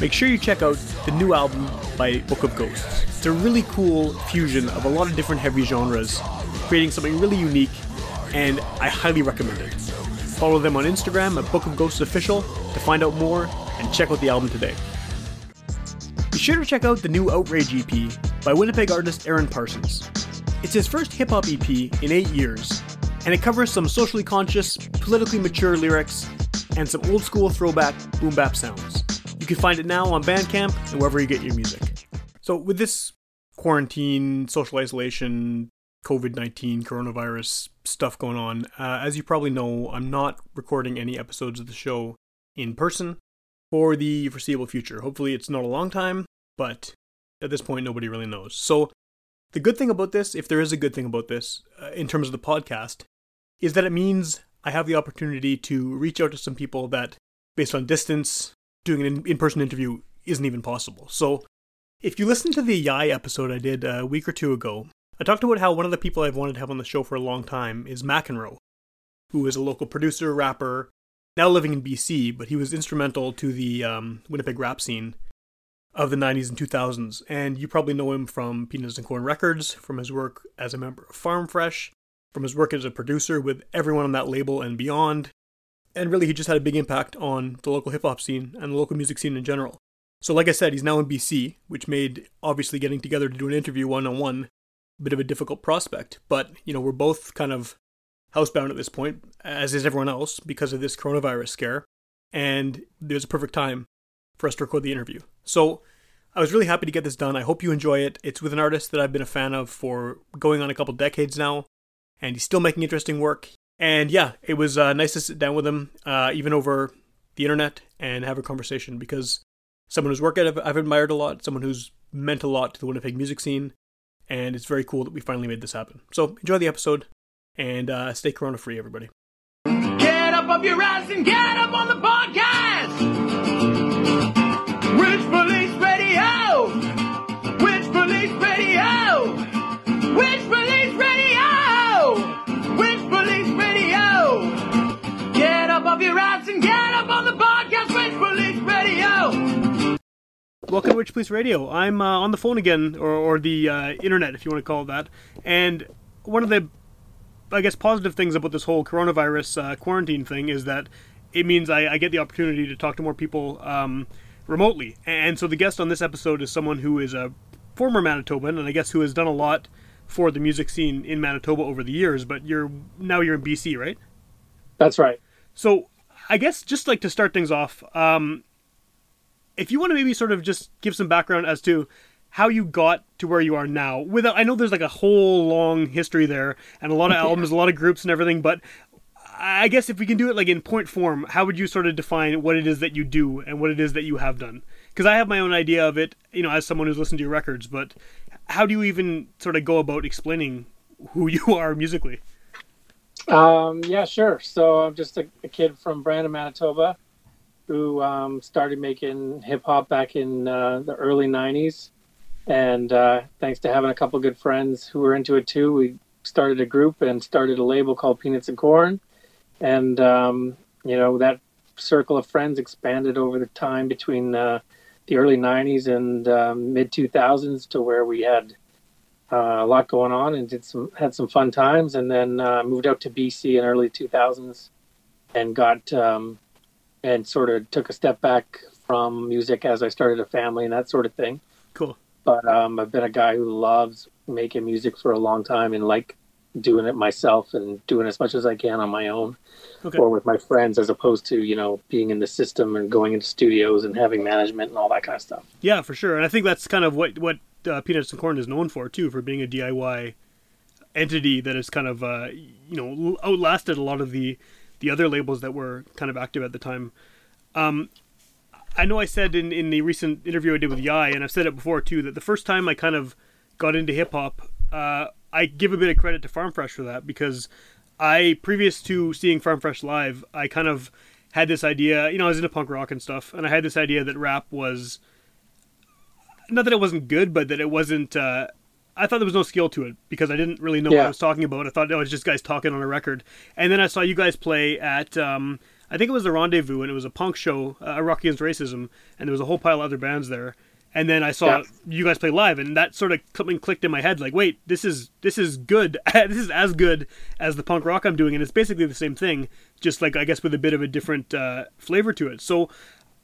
make sure you check out the new album by Book of Ghosts. It's a really cool fusion of a lot of different heavy genres, creating something really unique, and I highly recommend it. Follow them on Instagram at Book of Ghosts Official to find out more and check out the album today. Be sure to check out the new Outrage EP by Winnipeg artist Aaron Parsons. It's his first hip hop EP in eight years, and it covers some socially conscious, politically mature lyrics and some old school throwback boom bap sounds. You can find it now on Bandcamp and wherever you get your music. So, with this quarantine, social isolation, COVID 19, coronavirus stuff going on, uh, as you probably know, I'm not recording any episodes of the show in person for the foreseeable future. Hopefully, it's not a long time, but at this point, nobody really knows. So, the good thing about this, if there is a good thing about this, uh, in terms of the podcast, is that it means I have the opportunity to reach out to some people that, based on distance, doing an in person interview isn't even possible. So, if you listen to the Yai episode I did a week or two ago, I talked about how one of the people I've wanted to have on the show for a long time is McEnroe, who is a local producer, rapper, now living in BC, but he was instrumental to the um, Winnipeg rap scene of the 90s and 2000s. And you probably know him from Peanuts and Corn Records, from his work as a member of Farm Fresh, from his work as a producer with everyone on that label and beyond. And really, he just had a big impact on the local hip hop scene and the local music scene in general. So, like I said, he's now in BC, which made obviously getting together to do an interview one on one a bit of a difficult prospect. But, you know, we're both kind of housebound at this point, as is everyone else, because of this coronavirus scare. And there's a perfect time for us to record the interview. So, I was really happy to get this done. I hope you enjoy it. It's with an artist that I've been a fan of for going on a couple decades now and he's still making interesting work. And yeah, it was uh, nice to sit down with him, uh, even over the internet, and have a conversation because someone whose work I've, I've admired a lot, someone who's meant a lot to the Winnipeg music scene, and it's very cool that we finally made this happen. So enjoy the episode, and uh, stay corona free, everybody. Get up off your ass and get up on the podcast! Rich Police Get your ass and get up on the podcast! Rich Police Radio! Welcome to Witch Police Radio. I'm uh, on the phone again, or, or the uh, internet, if you want to call it that. And one of the, I guess, positive things about this whole coronavirus uh, quarantine thing is that it means I, I, get the opportunity to talk to more people um, remotely. And so the guest on this episode is someone who is a former Manitoban, and I guess who has done a lot for the music scene in Manitoba over the years. But you're now you're in BC, right? That's right. So I guess just like to start things off, um, if you want to maybe sort of just give some background as to how you got to where you are now. Without, I know there's like a whole long history there and a lot of albums, a lot of groups and everything, but I guess if we can do it like in point form, how would you sort of define what it is that you do and what it is that you have done? Because I have my own idea of it, you know, as someone who's listened to your records, but how do you even sort of go about explaining who you are musically? Um, yeah, sure. So I'm just a, a kid from Brandon, Manitoba, who um, started making hip hop back in uh, the early '90s, and uh, thanks to having a couple good friends who were into it too, we started a group and started a label called Peanuts and Corn, and um, you know that circle of friends expanded over the time between uh, the early '90s and um, mid 2000s to where we had uh, a lot going on and did some had some fun times, and then uh, moved out to BC in early 2000s and got um, and sort of took a step back from music as I started a family and that sort of thing. Cool. But um, I've been a guy who loves making music for a long time and like doing it myself and doing as much as I can on my own Okay. or with my friends, as opposed to you know being in the system and going into studios and having management and all that kind of stuff. Yeah, for sure. And I think that's kind of what what uh, Peanuts and Corn is known for too, for being a DIY entity that has kind of uh, you know outlasted a lot of the the other labels that were kind of active at the time. Um, I know I said in, in the recent interview I did with Yai, and I've said it before too, that the first time I kind of got into hip hop, uh, I give a bit of credit to Farm Fresh for that because I, previous to seeing Farm Fresh live, I kind of had this idea, you know, I was into punk rock and stuff, and I had this idea that rap was not that it wasn't good, but that it wasn't. Uh, I thought there was no skill to it because I didn't really know what I was talking about. I thought it was just guys talking on a record. And then I saw you guys play at um, I think it was the Rendezvous, and it was a punk show, uh, a Rock Against Racism, and there was a whole pile of other bands there. And then I saw Yeah. you guys play live, and that sort of something clicked in my head. Like, wait, this is this is good. this is as good as the punk rock I'm doing, and it's basically the same thing, just like I guess with a bit of a different uh, flavor to it. So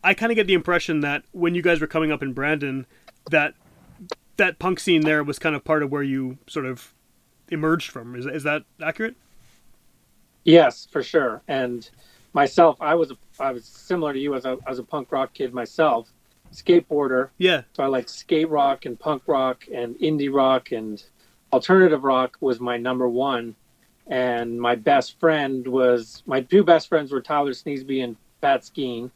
I kind of get the impression that when you guys were coming up in Brandon, that that punk scene there was kind of part of where you sort of emerged from. Is is that accurate? Yes, for sure. And myself, I was a, I was similar to you as a as a punk rock kid myself, skateboarder. Yeah, So I like skate rock and punk rock and indie rock and alternative rock was my number one. And my best friend was my two best friends were Tyler Sneesby and Pat Skeen,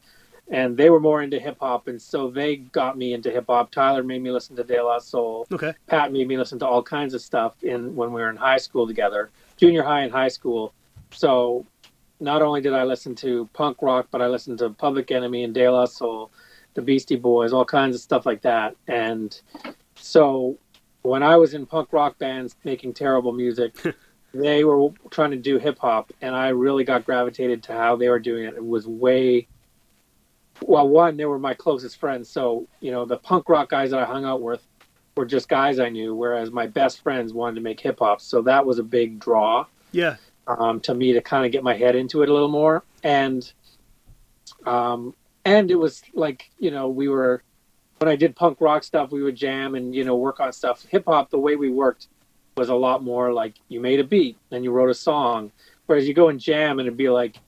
and they were more into hip hop, and so they got me into hip hop. Tyler made me listen to De La Soul. okay, Pat made me listen to all kinds of stuff in when we were in high school together, junior high and high school. So not only did I listen to punk rock, but I listened to Public Enemy and De La Soul, the Beastie Boys, all kinds of stuff like that. And so when I was in punk rock bands making terrible music, they were trying to do hip hop, and I really got gravitated to how they were doing it. It was way well, one, they were my closest friends. So, you know, the punk rock guys that I hung out with were just guys I knew, whereas my best friends wanted to make hip hop. So that was a big draw yeah, um, to me to kind of get my head into it a little more. And, um, and it was like, you know, we were, when I did punk rock stuff, we would jam and, you know, work on stuff. Hip hop, the way we worked was a lot more like you made a beat and you wrote a song. Whereas you go and jam and it'd be like,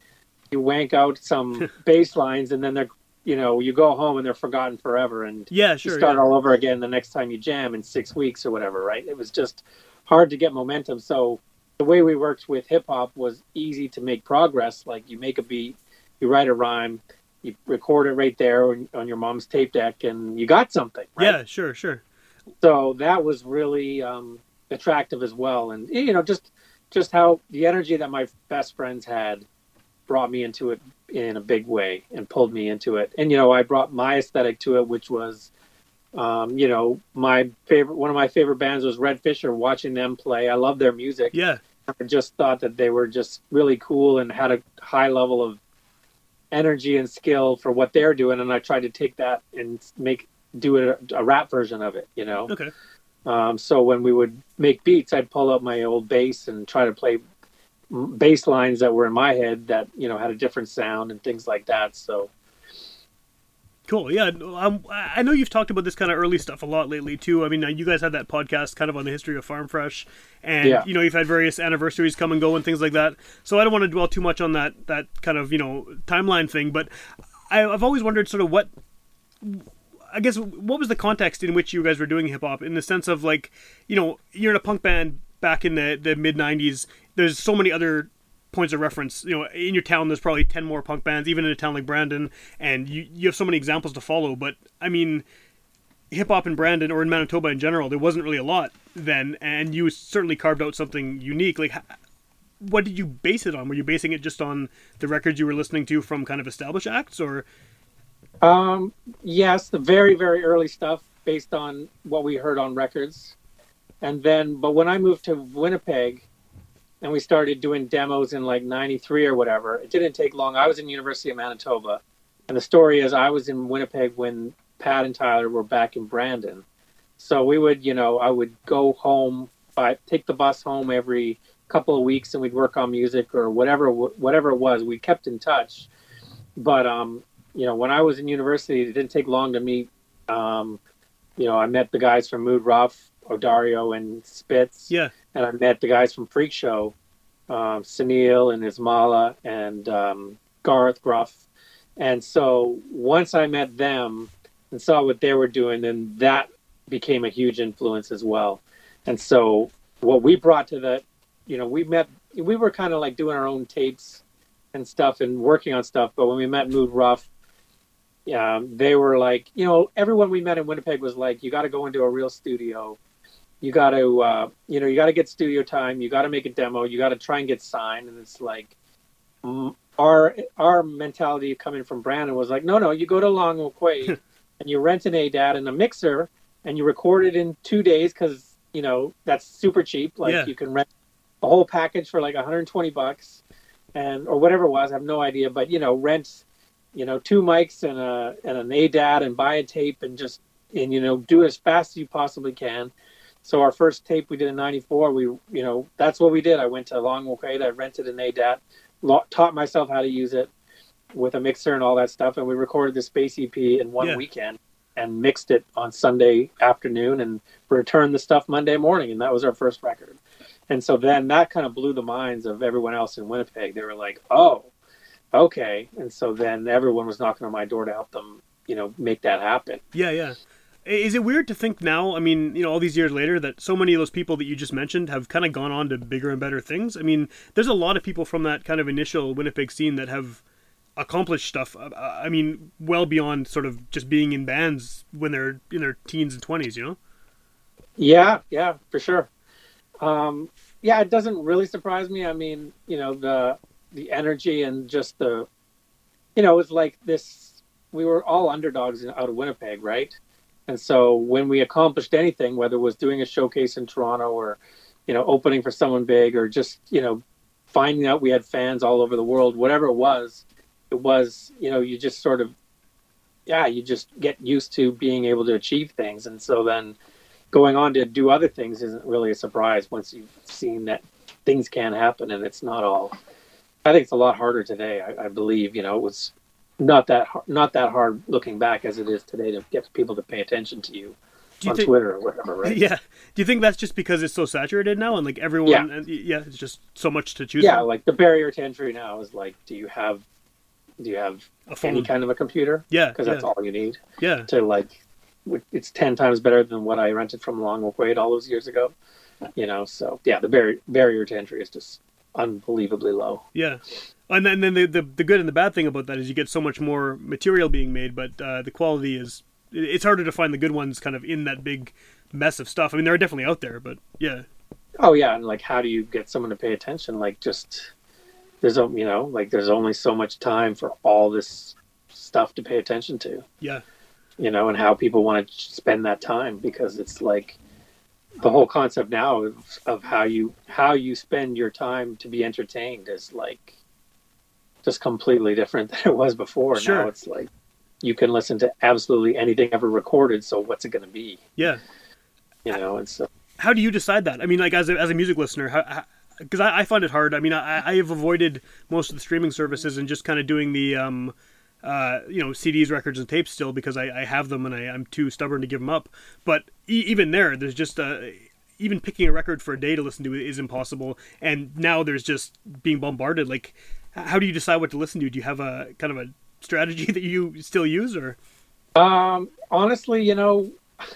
you wank out some bass lines and then they're, you know, you go home and they're forgotten forever. And yeah, you sure. start yeah. all over again the next time you jam in six weeks or whatever, right? It was just hard to get momentum. So the way we worked with hip hop was easy to make progress. Like you make a beat, you write a rhyme, you record it right there on, on your mom's tape deck, and you got something. Right? Yeah, sure, sure. So that was really um, attractive as well, and you know just just how the energy that my best friends had brought me into it in a big way and pulled me into it. And you know, I brought my aesthetic to it, which was, um, you know, my favorite. One of my favorite bands was Red Fisher. Watching them play, I love their music. Yeah, I just thought that they were just really cool and had a high level of energy and skill for what they're doing. And I tried to take that and make do it a, a rap version of it. You know. okay. Um, so when we would make beats, I'd pull out my old bass and try to play bass lines that were in my head that you know had a different sound and things like that. So Cool. Yeah, um, I know you've talked about this kind of early stuff a lot lately too. I mean, you guys had that podcast kind of on the history of Farm Fresh, and Yeah. you know you've had various anniversaries come and go and things like that. So I don't want to dwell too much on that that kind of you know timeline thing, but I, I've always wondered sort of what. I guess what was the context in which you guys were doing hip hop in the sense of like, you know, you're in a punk band back in the, the mid '90s. There's so many other points of reference. You know, in your town, there's probably ten more punk bands, even in a town like Brandon, and you you have so many examples to follow. But I mean, hip hop in Brandon or in Manitoba in general, there wasn't really a lot then, and you certainly carved out something unique. Like, what did you base it on? Were you basing it just on the records you were listening to from kind of established acts, or um, yes, the very very early stuff based on what we heard on records, and then but when I moved to Winnipeg. And we started doing demos in like '93 or whatever. It didn't take long. I was in University of Manitoba, and the story is I was in Winnipeg when Pat and Tyler were back in Brandon. So we would, you know, I would go home, by, take the bus home every couple of weeks, and we'd work on music or whatever, whatever it was. We kept in touch, but um, you know, when I was in university, it didn't take long to meet. Um, you know, I met the guys from Mood Ruff, Odario, and Spitz yeah, and I met the guys from Freak Show, um, Sunil and Ismala and um, Garth Gruff. And so once I met them and saw what they were doing, then that became a huge influence as well. And so what we brought to the, you know, we met, we were kind of like doing our own tapes and stuff and working on stuff. But when we met Mood Ruff, um, they were like, you know, everyone we met in Winnipeg was like, you got to go into a real studio you got to uh, you know you got to get studio time you got to make a demo you got to try and get signed and it's like our our mentality coming from brandon was like no no you go to Long McQuade and you rent an ADAT and a mixer and you record it in two days because you know that's super cheap like Yeah. you can rent a whole package for like 120 bucks and or whatever it was. I have no idea, but you know, rent, you know, two mics and a and an ADAT and buy a tape and just and you know do it as fast as you possibly can. So our first tape we did in '94, we you know that's what we did. I went to Long McQuade, I rented an ADAT, taught myself how to use it with a mixer and all that stuff, and we recorded the Space EP in one Yeah. weekend and mixed it on Sunday afternoon and returned the stuff Monday morning, and that was our first record. And so then that kind of blew the minds of everyone else in Winnipeg. They were like, "Oh, okay." And so then everyone was knocking on my door to help them, you know, make that happen. Yeah, yeah. Is it weird to think now? I mean, you know, all these years later, that so many of those people that you just mentioned have kind of gone on to bigger and better things. I mean, there's a lot of people from that kind of initial Winnipeg scene that have accomplished stuff. uh, I mean, well beyond sort of just being in bands when they're in their teens and twenties. You know? Yeah, yeah, for sure. Um, yeah, it doesn't really surprise me. I mean, you know, the the energy and just the, you know, it's like this. We were all underdogs out of Winnipeg, right? And so when we accomplished anything, whether it was doing a showcase in Toronto or, you know, opening for someone big or just you know, finding out we had fans all over the world, whatever it was, it was you know, you just sort of, yeah, you just get used to being able to achieve things, and so then going on to do other things isn't really a surprise once you've seen that things can happen and it's not all i think it's a lot harder today i, I believe you know it was not that not that hard looking back as it is today to get people to pay attention to you, Do you on think? twitter or whatever right Yeah. Do you think that's just because it's so saturated now and like everyone? Yeah. And, yeah. It's just so much to choose. yeah from? like the barrier to entry now is like do you have do you have A phone. any kind of a computer Yeah. because yeah. that's all you need Yeah. to like it's 10 times better than what i rented from Long McQuade all those years ago you know so yeah the barrier barrier to entry is just unbelievably low Yeah, and then, then the, the the good and the bad thing about that is you get so much more material being made, but uh, the quality is it's harder to find the good ones kind of in that big mess of stuff. I mean, they're definitely out there, but yeah, oh yeah and like how do you get someone to pay attention? Like just there's a you know like there's only so much time for all this stuff to pay attention to. Yeah, you know and how people want to spend that time because it's like the whole concept now of, of how you how you spend your time to be entertained is like just completely different than it was before Sure. now it's like you can listen to absolutely anything ever recorded so what's it going to be yeah. you know and so How do you decide that? I mean, like as a as a music listener, how. because I, I find it hard. I mean, I, I have avoided most of the streaming services and just kind of doing the, um, uh, you know, CDs, records, and tapes still because I, I have them and I, I'm too stubborn to give them up. But e- even there, there's just uh, even picking a record for a day to listen to is impossible. And now there's just being bombarded. Like, how do you decide what to listen to? Do you have a kind of a strategy that you still use, or Um, honestly, you know,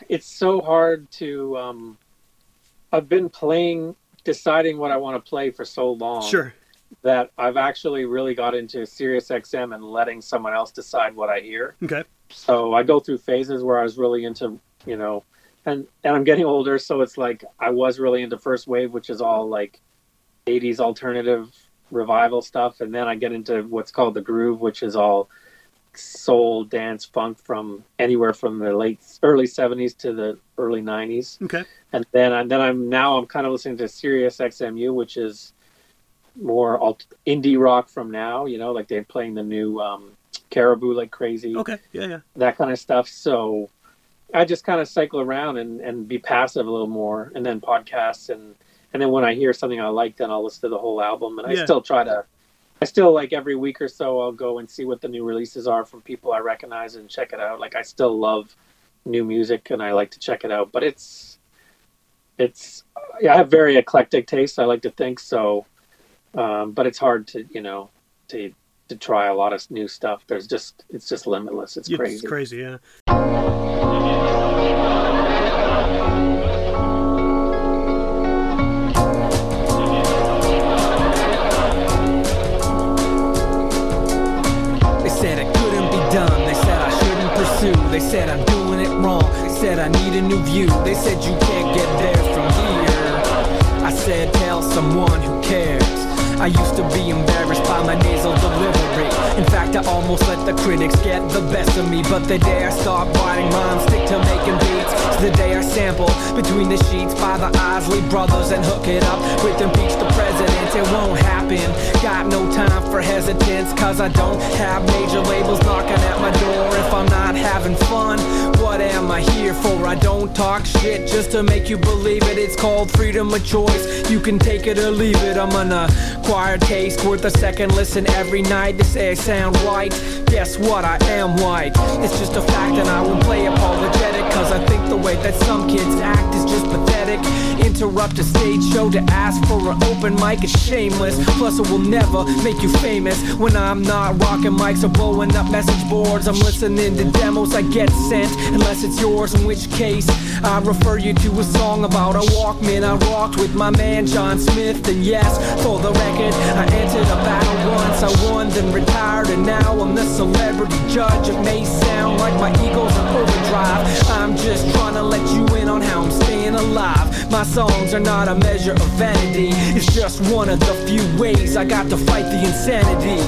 it's so hard to. Um, I've been playing, deciding what I want to play for so long sure, that I've actually really got into Sirius XM and letting someone else decide what I hear. okay, So I go through phases where I was really into, you know, and and I'm getting older, so it's like I was really into first wave, which is all like 80s alternative revival stuff, and then I get into what's called the groove, which is all soul, dance, funk from anywhere from the late early 70s to the early 90s okay, and then and then I'm now I'm kind of listening to Sirius XMU, which is more alt- indie rock from now. You know, like they're playing the new um, Caribou like crazy, okay, yeah, yeah, that kind of stuff. So I just kind of cycle around and and be passive a little more, and then podcasts and and then when I hear something I like, then I'll listen to the whole album. And I still try to. I still like every week or so I'll go and see what the new releases are from people I recognize and check it out. Like I still love new music and I like to check it out, but it's it's yeah, I have very eclectic taste. I like to think so, um, but it's hard to you know to to try a lot of new stuff. There's just it's just limitless. It's it's crazy. crazy, yeah. Said I'm doing it wrong. They said I need a new view. They said you can't get there from here. I said tell someone who cares. I used to be embarrassed by my nasal delivery. In fact, I almost let the critics get the best of me. But the day I stopped writing rhymes, stick to making beats. The day I example. Between the sheets by the Isley brothers and hook it up with impeach the president. It won't happen. Got no time for hesitance, cause I don't have major labels knocking at my door. If I'm not having fun, what am I here for? I don't talk shit just to make you believe it. It's called freedom of choice. You can take it or leave it. I'm an acquired taste worth a second listen every night to say I sound right. Guess what? I am white. It's just a fact, and I won't play apologetic. Cause I think the way that some kids act is just pathetic. Interrupt a stage show to ask for an open mic is shameless. Plus, it will never make you famous when I'm not rocking mics or blowing up message boards. I'm listening to demos I get sent, unless it's yours, in which case I refer you to a song about a Walkman I rocked with my man John Smith. And yes, for the record, I entered a battle once. I won, then retired, and now I'm the celebrity judge. It may sound like my ego's an overdrive. I'm just trying to let you in on how I'm staying alive. My songs are not a measure of vanity, it's just one of the few ways I got to fight the insanity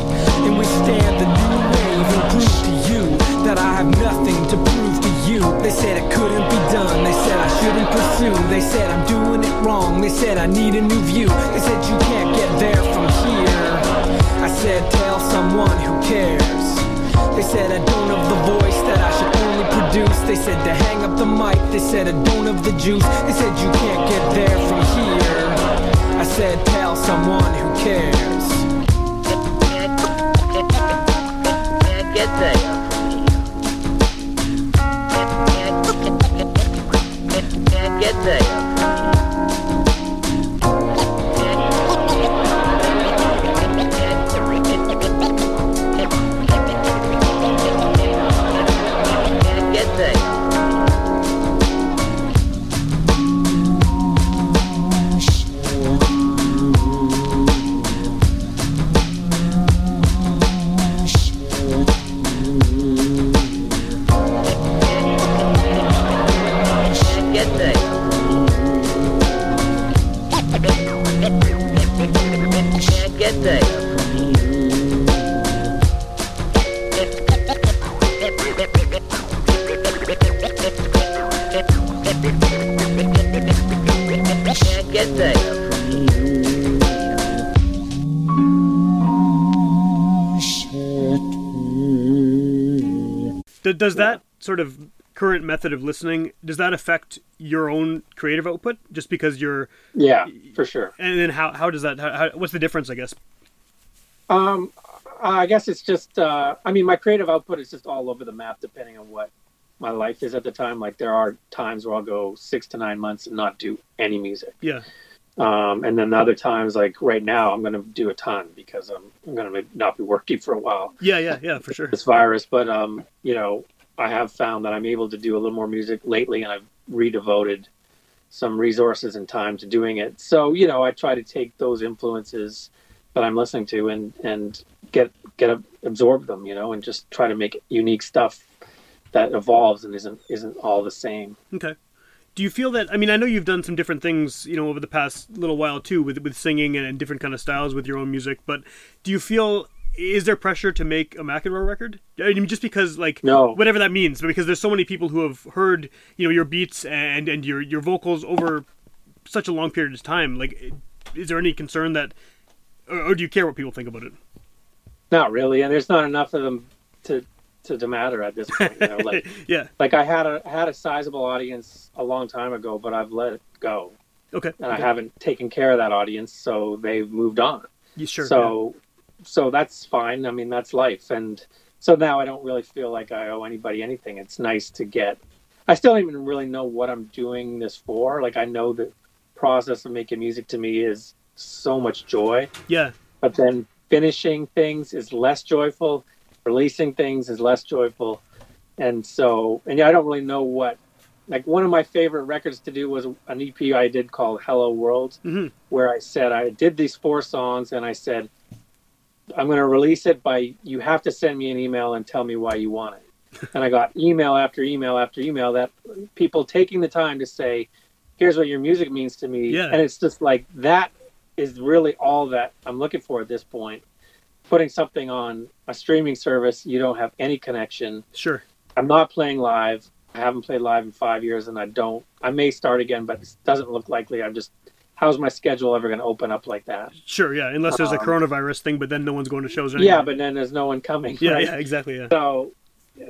and withstand the new wave and prove to you that I have nothing to prove to you. They said it couldn't be done, they said I shouldn't pursue, they said I'm doing it wrong, they said I need a new view, they said you can't get there from here. I said, tell someone who cares. They said I don't have the voice that I should only produce. They said to hang up the mic. They said I don't have the juice. They said you can't get there from here. I said tell someone who cares. Can't get there. Get there. Does that sort of current method of listening does that affect your own creative output just because you're Yeah, for sure. and then how, how does that how, what's the difference i guess Um, I guess it's just. Uh, I mean, my creative output is just all over the map, depending on what my life is at the time. Like there are times where I'll go six to nine months and not do any music, yeah um, and then other times, like right now, I'm going to do a ton because I'm, I'm going to not be working for a while. yeah yeah yeah for sure This virus, but um, you know, I have found that I'm able to do a little more music lately, and I've redevoted some resources and time to doing it. So you know, I try to take those influences that I'm listening to and and get get absorb them, you know, and just try to make unique stuff that evolves and isn't isn't all the same. okay do you feel that i mean i know you've done some different things you know over the past little while too with with singing and, and different kind of styles with your own music but do you feel is there pressure to make a McEnroe record? I mean, just because, like, No. whatever that means, but because there's so many people who have heard, you know, your beats and and your your vocals over such a long period of time. Like, is there any concern that, or, or do you care what people think about it? Not really, and there's not enough of them to to, to matter at this point. You know, like yeah. like I had a had a sizable audience a long time ago, but I've let it go. Okay. and I haven't taken care of that audience, so they've moved on. You sure. so, so that's fine. I mean, that's life, and so now I don't really feel like I owe anybody anything. It's nice to get. I still don't even really know what I'm doing this for. Like I know the process of making music to me is so much joy, yeah. but then finishing things is less joyful. Releasing things is less joyful, and so and yeah, I don't really know what. Like one of my favorite records to do was an EP I did called Hello World, Mhm. where I said I did these four songs and I said I'm going to release it by you have to send me an email and tell me why you want it. and I got email after email after email that people taking the time to say, "Here's what your music means to me," Yeah. and it's just like that is really all that I'm looking for at this point. Putting something on a streaming service, you don't have any connection. Sure. I'm not playing live. I haven't played live in five years, and I don't. I may start again, but it doesn't look likely. I'm just. How's my schedule ever going to open up like that? Sure, yeah, unless there's a Um, coronavirus thing, but then no one's going to shows anyway. Yeah, but then there's no one coming. yeah, right? yeah, exactly, yeah. So,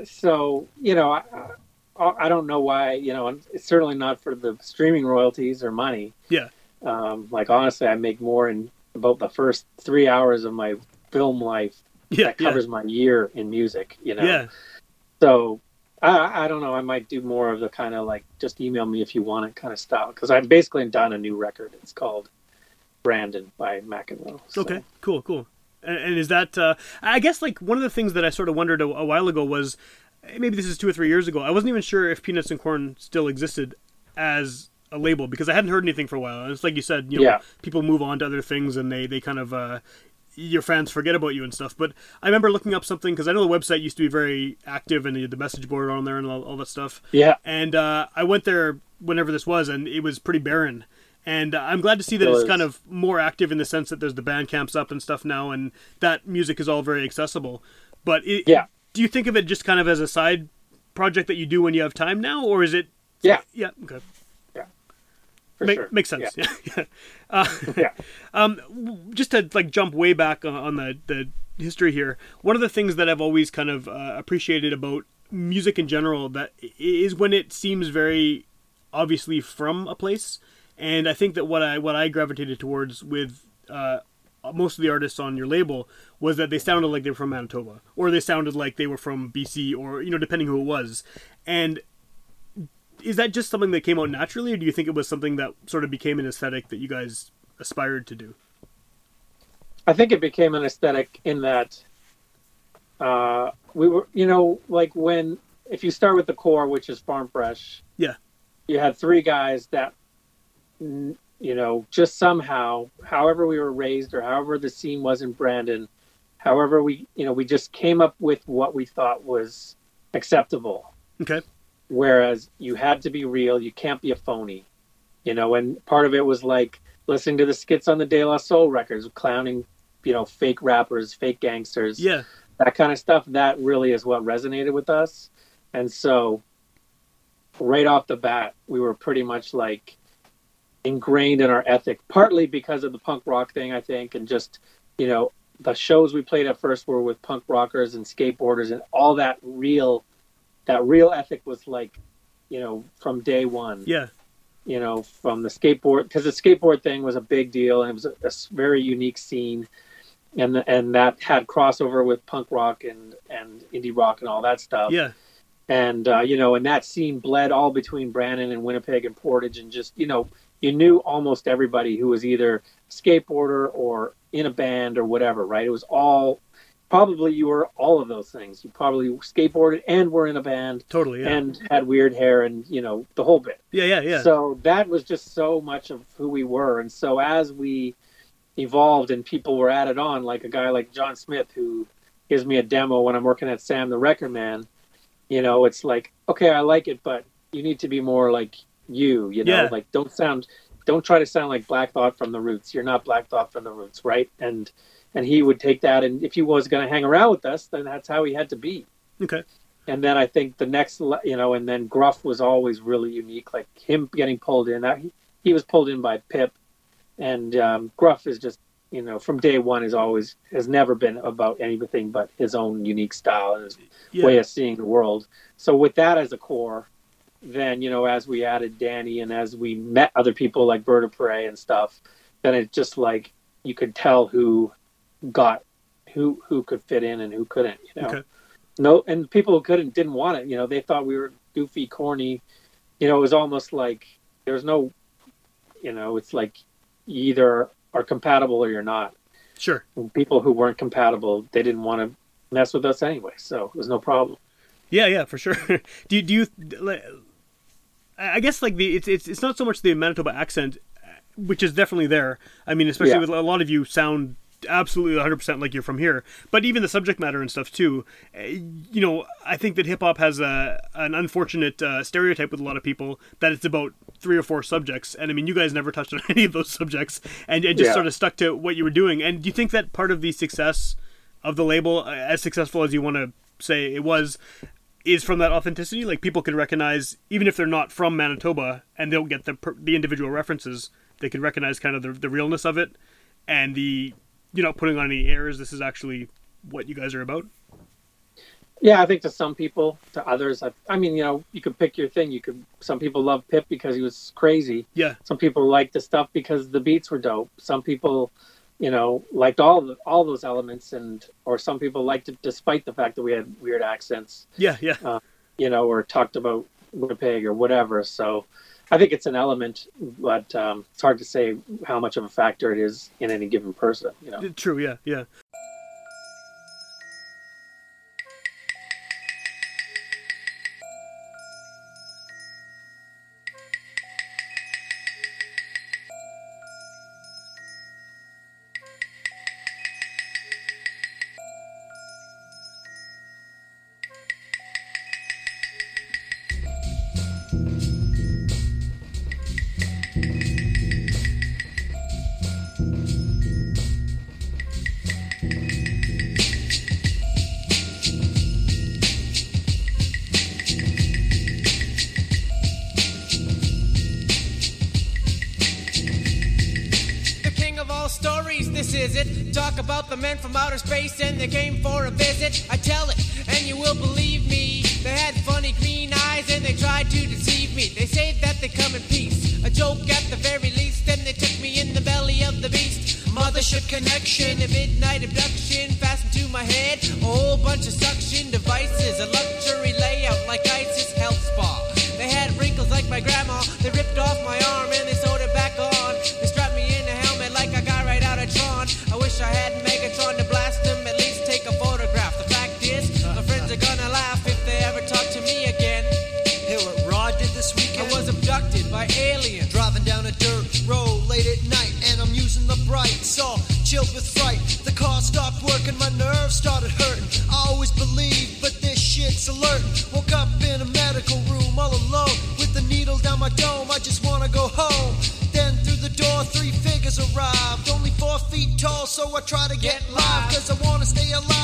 so you know, I, I, I don't know why. You know, and it's certainly not for the streaming royalties or money. Yeah. Um, like honestly, I make more in about the first three hours of my film life Yeah, that covers my year in music. You know. yeah, yeah. So I, I don't know. I might do more of the kind of like just email me if you want it kind of style because I'm basically done a new record. It's called Brandon by McEnroe. So, Okay, cool, cool. And, and is that? Uh, I guess like one of the things that I sort of wondered a, a while ago was maybe this is two or three years ago. I wasn't even sure if Peanuts and Corn still existed as a label because I hadn't heard anything for a while. And it's like you said, you know, Yeah. people move on to other things and they they kind of. Uh, your fans forget about you and stuff, but I remember looking up something because I know the website used to be very active and the message board on there and all, all that stuff. Yeah. And uh, I went there whenever this was, and it was pretty barren. And uh, I'm glad to see that It it's was. kind of more active in the sense that there's the band camps up and stuff now, and that music is all very accessible. But it, Yeah. do you think of it just kind of as a side project that you do when you have time now, or is it? Yeah. Yeah. Okay. Make, sure. Makes sense. Yeah. Yeah. uh, Yeah. um, just to like jump way back on, the the history here. One of the things that I've always kind of uh, appreciated about music in general that is when it seems very obviously from a place, and I think that what I what I gravitated towards with uh, most of the artists on your label was that they sounded like they were from Manitoba, or they sounded like they were from BC, or you know, depending who it was, and is that just something that came out naturally, or do you think it was something that sort of became an aesthetic that you guys aspired to do? I think it became an aesthetic in that uh, we were, you know, like when if you start with the core, which is farm fresh, Yeah. you had three guys that, you know, just somehow, however we were raised or however the scene was in Brandon, however we, you know, we just came up with what we thought was acceptable. Okay. Whereas you had to be real, you can't be a phony, you know. And part of it was like listening to the skits on the De La Soul records, clowning, you know, fake rappers, fake gangsters, Yeah. that kind of stuff. That really is what resonated with us. And so, right off the bat, we were pretty much like ingrained in our ethic, partly because of the punk rock thing, I think, and just, you know, the shows we played at first were with punk rockers and skateboarders and all that real, that real ethic was like, you know, from day one Yeah. you know, from the skateboard because the skateboard thing was a big deal and it was a very unique scene, and and that had crossover with punk rock and and indie rock and all that stuff. Yeah. And uh, you know, and that scene bled all between Brandon and Winnipeg and Portage, and just you know, you knew almost everybody who was either skateboarder or in a band or whatever, right? It was all probably you were all of those things. You probably skateboarded and were in a band Totally. Yeah. and had weird hair and you know the whole bit. yeah. Yeah. Yeah. So that was just so much of who we were. And so as we evolved and people were added on, like a guy like John Smith, who gives me a demo when I'm working at Sam the Record Man, you know, it's like, okay, I like it, but you need to be more like you, you know, Yeah. like don't sound, don't try to sound like Black Thought from the Roots. You're not Black Thought from the Roots, right? And and he would take that, and if he was going to hang around with us, then that's how he had to be okay. and then I think the next, you know, and then Gruff was always really unique. Like him getting pulled in, he, he was pulled in by Pip, and um, Gruff is just, you know, from day one is always has never been about anything but his own unique style and his Yeah. way of seeing the world. So with that as a core, then you know, as we added Danny and as we met other people like Bird of Prey and stuff, then it just like you could tell who got who who could fit in and who couldn't. You know Okay. no and people who couldn't didn't want it you know they thought we were goofy corny you know it was almost like there's no you know it's like you either are compatible or you're not Sure. and people who weren't compatible they didn't want to mess with us anyway so it was no problem Yeah, yeah, for sure. do you, do you? I guess like the it's it's it's not so much the Manitoba accent, which is definitely there. I mean, especially Yeah. with a lot of you sound absolutely 100% like you're from here. But even the subject matter and stuff too eh, you know i think that hip-hop has a an unfortunate uh, stereotype with a lot of people that it's about three or four subjects. And i mean you guys never touched on any of those subjects and, and just yeah. sort of stuck to what you were doing. And do you think that part of the success of the label uh, as successful as you want to say it was is from that authenticity? Like people can recognize even if they're not from manitoba and they'll get the the individual references they can recognize kind of the, the realness of it and the you're not putting on any airs. This is actually what you guys are about. Yeah, I think to some people, to others, I, I, mean, you know, you could pick your thing. You could. Some people love Pip because he was crazy. Yeah. Some people liked the stuff because the beats were dope. Some people, you know, liked all the, all those elements, and or some people liked it despite the fact that we had weird accents. Yeah, yeah. Uh, you know, or talked about Winnipeg or whatever. So, I think it's an element, but um, it's hard to say how much of a factor it is in any given person. You know? True. Yeah. Yeah. late at night, and I'm using the bright saw, chilled with fright. The car stopped working, my nerves started hurting. I always believed, but this shit's alerting. Woke up in a medical room all alone, with the needle down my dome. I just wanna go home. Then through the door, three figures arrived, only four feet tall, so I try to get, get live, cause I wanna stay alive.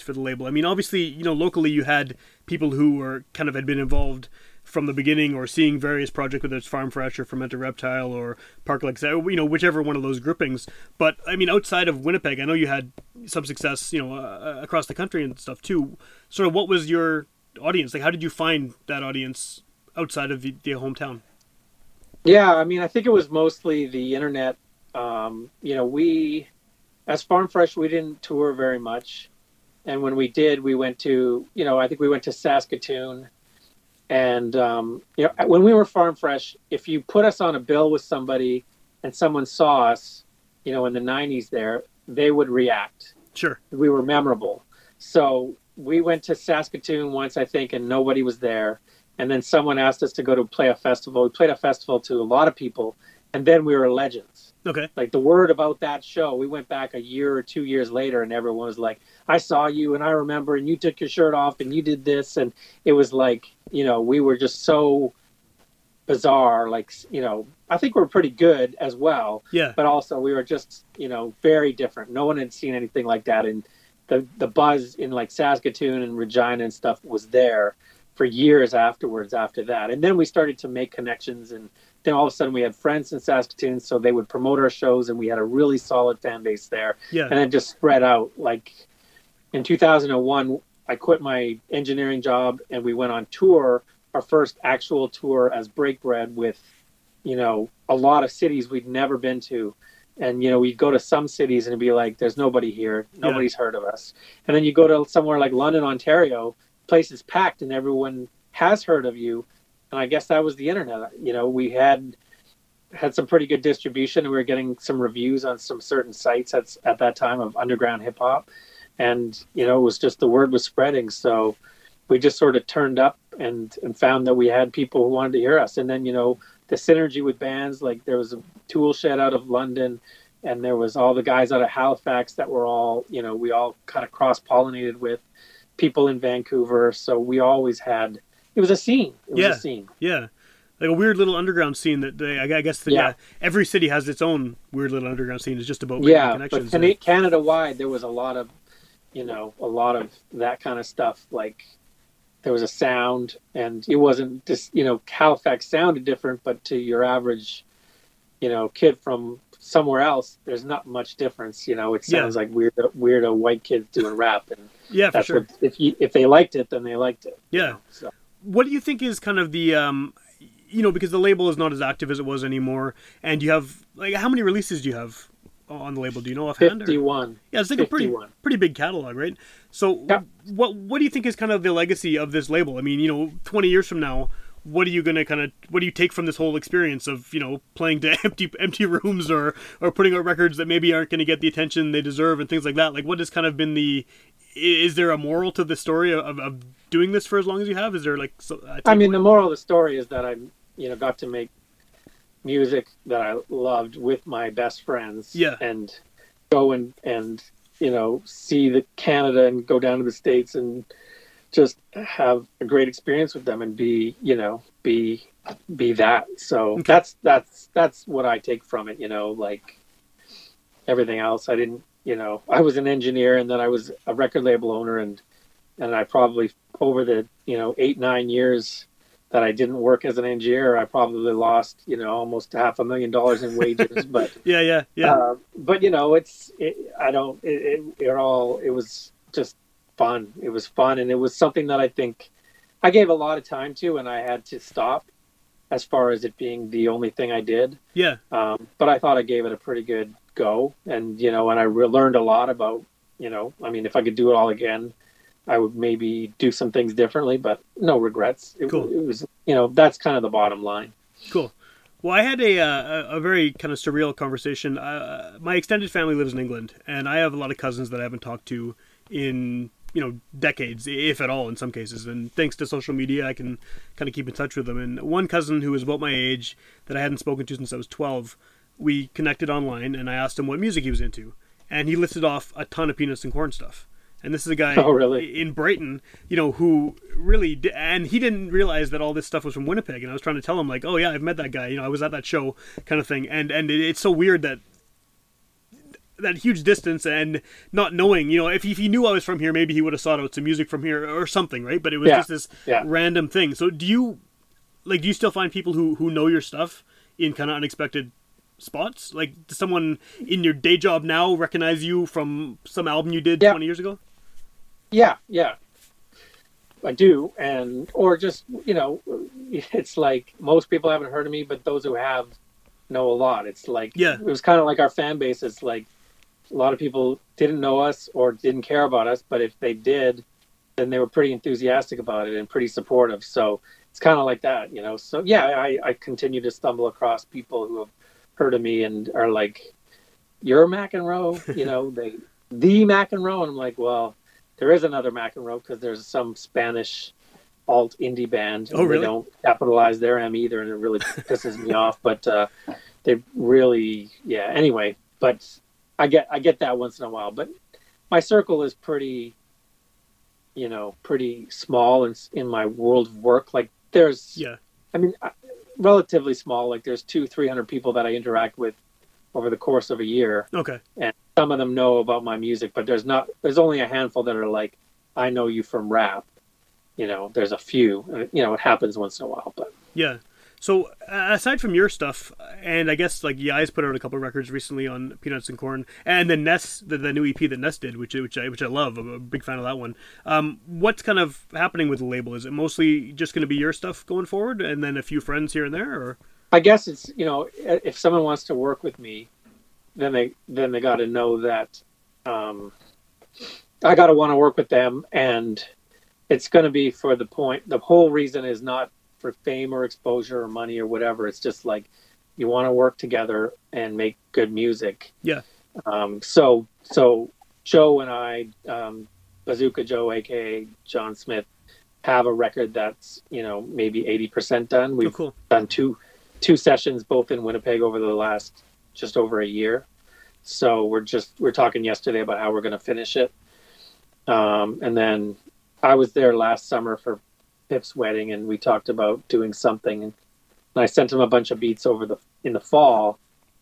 For the label? I mean, obviously, you know, locally you had people who were kind of had been involved from the beginning or seeing various projects, whether it's Farm Fresh or Fermented Reptile or Park Lakes, uh, you know, whichever one of those groupings. But I mean, outside of Winnipeg, I know you had some success, you know, uh, across the country and stuff too. Sort of, what was your audience like? How did you find that audience outside of the, the hometown? Yeah, I mean, I think it was mostly the internet. Um, you know, we, as Farm Fresh, we didn't tour very much. And when we did, we went to, you know, I think we went to Saskatoon. And, um, you know, when we were Farm Fresh, if you put us on a bill with somebody and someone saw us, you know, in the 90s there, they would react Sure. we were memorable. So we went to Saskatoon once, I think, and nobody was there. And then someone asked us to go to play a festival. We played a festival to a lot of people, and then we were legends. Okay. Like the word about that show, we went back a year or two years later, and everyone was like, "I saw you, and I remember, and you took your shirt off, and you did this," and it was like, you know, we were just so bizarre. Like, you know, I think we're pretty good as well Yeah. but also we were just you know very different. No one had seen anything like that, and the the buzz in like Saskatoon and Regina and stuff was there for years afterwards. After that, and then we started to make connections, and then all of a sudden we had friends in Saskatoon, so they would promote our shows, and we had a really solid fan base there, Yeah. and then just spread out. Like in 2001, I quit my engineering job, and we went on tour. Our first actual tour as Break Bread with you know, a lot of cities we'd never been to. And, you know, we'd go to some cities and it'd be like, there's nobody here. Nobody's heard of us. And then you go to somewhere like London, Ontario, place is packed and everyone has heard of you. And I guess that was the internet. You know, we had had some pretty good distribution we were getting some reviews on some certain sites at, at that time of underground hip hop. And, you know, it was just the word was spreading. So we just sort of turned up and, and found that we had people who wanted to hear us. And then, you know, the synergy with bands like there was a tool shed out of london and there was all the guys out of halifax that were all you know we all kind of cross pollinated with people in vancouver so we always had it was a scene it was Yeah. a scene Yeah. Like a weird little underground scene that they, I guess, that, yeah. Yeah. every city has its own weird little underground scene. It's just about yeah but connections. Canada wide there was a lot of you know a lot of that kind of stuff like there was a sound and it wasn't just you know halifax sounded different but to your average you know kid from somewhere else there's not much difference you know it Yeah. sounds like weird weirdo white kids doing rap and yeah, for sure. what if you if they liked it then they liked it you Yeah. know, so. What do you think is kind of the um you know because the label is not as active as it was anymore and you have like how many releases do you have on the label? Do you know offhand or- 51 yeah it's like a pretty 51. pretty big catalog right? So Yep. what what do you think is kind of the legacy of this label? I mean you know 20 years from now what are you gonna kind of what do you take from this whole experience of you know playing to empty empty rooms or or putting out records that maybe aren't going to get the attention they deserve and things like that? Like what has kind of been the is there a moral to the story of, of doing this for as long as you have is there like so, I mean, takeaway? the moral of the story is that I, you know, got to make music that I loved with my best friends. Yeah. And go and and you know see the Canada and go down to the states and just have a great experience with them and be you know be be that. So Okay. that's that's that's what I take from it. You know, like everything else, I didn't. You know, I was an engineer and then I was a record label owner and and I probably over the you know eight nine years that I didn't work as an engineer, I probably lost you know almost half a million dollars in wages. but yeah yeah yeah uh, but you know it's it, I don't it, it, it all it was just fun. It was fun and it was something that I think I gave a lot of time to and I had to stop as far as it being the only thing I did. yeah Um, but I thought I gave it a pretty good go, and you know, and I re- learned a lot about, you know, I mean, if I could do it all again, I would maybe do some things differently, but no regrets. It, Cool. it was, you know, that's kind of the bottom line. Cool. Well, I had a uh, a a very kind of surreal conversation. Uh, my extended family lives in England, and I have a lot of cousins that I haven't talked to in you know decades, if at all, in some cases. And thanks to social media, I can kind of keep in touch with them. And one cousin who was about my age that I hadn't spoken to since I was twelve, we connected online, and I asked him what music he was into, and he listed off a ton of peanuts and corn stuff. And this is a guy Oh, really? in Brighton, you know, who really, di- and he didn't realize that all this stuff was from Winnipeg. And I was trying to tell him, like, oh yeah, I've met that guy. You know, I was at that show, kind of thing. And and it, it's so weird that that huge distance and not knowing, you know, if he, if he knew I was from here, maybe he would have sought out some music from here or something, right? But it was Yeah, just this yeah. random thing. So do you, like, do you still find people who who know your stuff in kind of unexpected spots? Like, does someone in your day job now recognize you from some album you did Yeah. 20 years ago? Yeah, yeah. I do, and or just you know, it's like most people haven't heard of me, but those who have know a lot. It's like Yeah. it was kind of like our fan base. It's like a lot of people didn't know us or didn't care about us, but if they did, then they were pretty enthusiastic about it and pretty supportive. So it's kind of like that, you know. So yeah, I, I continue to stumble across people who have heard of me and are like, "You're McEnroe," you know, they the McEnroe, and I'm like, well, there is another McEnroe because there's some Spanish alt indie band. Oh, really? They don't capitalize their M either, and it really pisses me off. But uh, they really, yeah. Anyway, but I get I get that once in a while. But my circle is pretty, you know, pretty small in in my world of work. Like there's, Yeah. I mean, uh, relatively small. Like there's two, three hundred people that I interact with over the course of a year Okay. and some of them know about my music, but there's not. There's only a handful that are like, I know you from rap. You know, there's a few. You know, it happens once in a while, but Yeah. So aside from your stuff, and I guess like Yai's put out a couple records recently on Peanuts and Corn, and then Ness, the, the new EP that Ness did, which which I which I love. I'm a big fan of that one. Um, what's kind of happening with the label? Is it mostly just going to be your stuff going forward, and then a few friends here and there, or I guess it's you know, if someone wants to work with me, then they then they got to know that um, I got to want to work with them, and it's going to be for the point. The whole reason is not for fame or exposure or money or whatever. It's just like you want to work together and make good music. Yeah. Um, so so Joe and I, um, Bazooka Joe, aka John Smith, have a record that's you know maybe eighty percent done. oh, We've cool. done two two sessions both in Winnipeg over the last just over a year. So we're just we're talking yesterday about how we're going to finish it. Um, and then I was there last summer for Pip's wedding, and we talked about doing something. And I sent him a bunch of beats over the in the fall,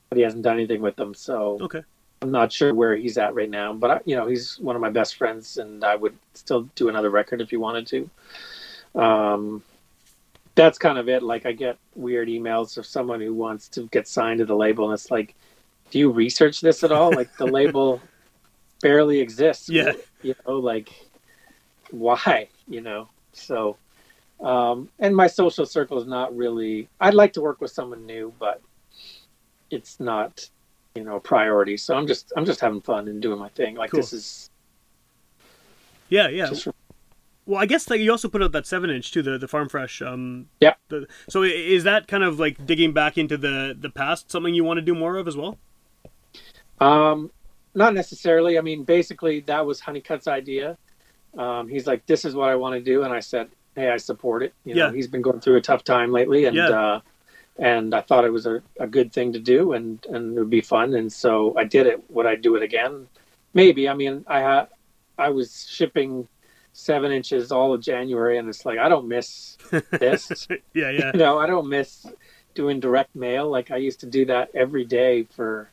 but he hasn't done anything with them. So Okay. I'm not sure where he's at right now. But I, you know, he's one of my best friends, and I would still do another record if he wanted to. Um, that's kind of it. Like I get weird emails of someone who wants to get signed to the label, and it's like, do you research this at all? Like the label barely exists. Yeah. You know, like why? You know, so. Um, and my social circle is not really. I'd like to work with someone new, but it's not, you know, a priority. So I'm just I'm just having fun and doing my thing. Like Cool. this is Yeah, yeah. just Well, I guess like you also put out that seven inch too, the the Farm Fresh. Um, Yep. The, so is that kind of like digging back into the the past something you want to do more of as well? Um, not necessarily. I mean, basically, that was Honeycutt's idea. Um, he's like, "This is what I want to do," and I said, "Hey, I support it." You know, Yeah. he's been going through a tough time lately, and Yeah. uh, and I thought it was a, a good thing to do, and and it would be fun, and so I did it. Would I do it again? Maybe. I mean, I I was shipping seven inches all of January, and it's like I don't miss this. Yeah, yeah. you know, I don't miss doing direct mail. Like I used to do that every day for,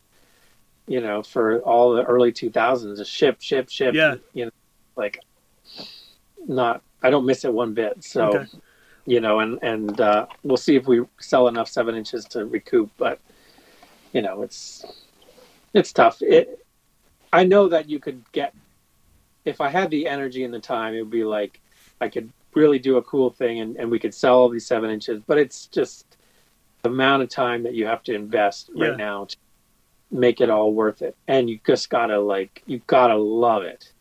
you know, for all the early 2000s, a ship, ship, ship. Yeah. You know, like not, I don't miss it one bit. So, Okay. you know, and, and, uh, we'll see if we sell enough seven inches to recoup, but you know, it's, it's tough. It, I know that you could get, if I had the energy and the time, it would be like, I could really do a cool thing and, and we could sell all these seven inches, but it's just the amount of time that you have to invest Yeah. right now to make it all worth it. And you just gotta like, you gotta love it.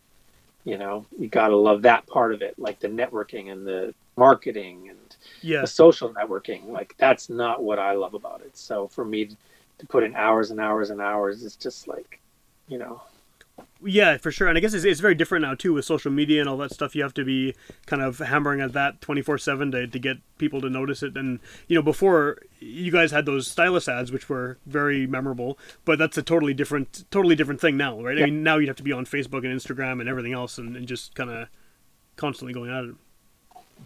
You know, you gotta love that part of it, like the networking and the marketing and Yeah. the social networking. Like that's not what I love about it. So for me to put in hours and hours and hours, it's just like, you know, Yeah, for sure. And I guess it's, it's very different now too with social media and all that stuff. You have to be kind of hammering at that twenty four seven to to get people to notice it. And you know, before you guys had those stylus ads, which were very memorable, but that's a totally different, totally different thing now, right? I mean, now you'd have to be on Facebook and Instagram and everything else, and, and just kind of constantly going at it.